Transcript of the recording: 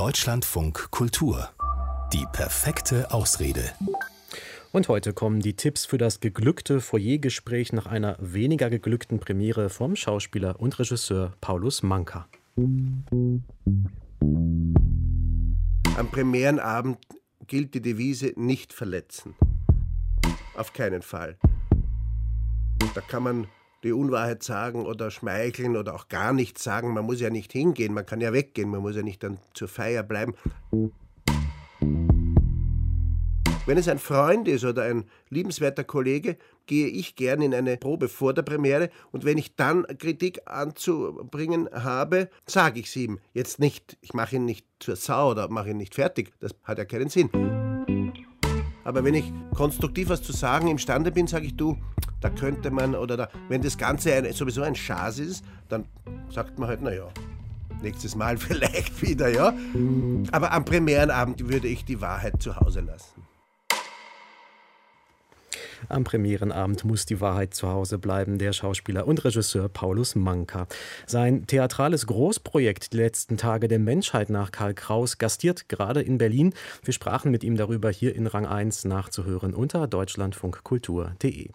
Deutschlandfunk Kultur. Die perfekte Ausrede. Und heute kommen die Tipps für das geglückte Foyergespräch nach einer weniger geglückten Premiere vom Schauspieler und Regisseur Paulus Manka. Am Premierenabend gilt die Devise nicht verletzen. Auf keinen Fall. Da kann man die Unwahrheit sagen oder schmeicheln oder auch gar nichts sagen. Man muss ja nicht hingehen, man kann ja weggehen, man muss ja nicht dann zur Feier bleiben. Wenn es ein Freund ist oder ein liebenswerter Kollege, gehe ich gern in eine Probe vor der Premiere und wenn ich dann Kritik anzubringen habe, sage ich sie ihm. Jetzt nicht, ich mache ihn nicht zur Sau oder mache ihn nicht fertig, das hat ja keinen Sinn. Aber wenn ich konstruktiv was zu sagen imstande bin, sage ich, du, da könnte man, oder da, wenn das Ganze ein, sowieso ein Schaß ist, dann sagt man halt, naja, nächstes Mal vielleicht wieder, ja. Aber am Premierenabend würde ich die Wahrheit zu Hause lassen. Am Premierenabend muss die Wahrheit zu Hause bleiben, der Schauspieler und Regisseur Paulus Manka. Sein theatrales Großprojekt Die letzten Tage der Menschheit nach Karl Kraus gastiert gerade in Berlin. Wir sprachen mit ihm darüber hier in Rang 1 nachzuhören unter deutschlandfunkkultur.de.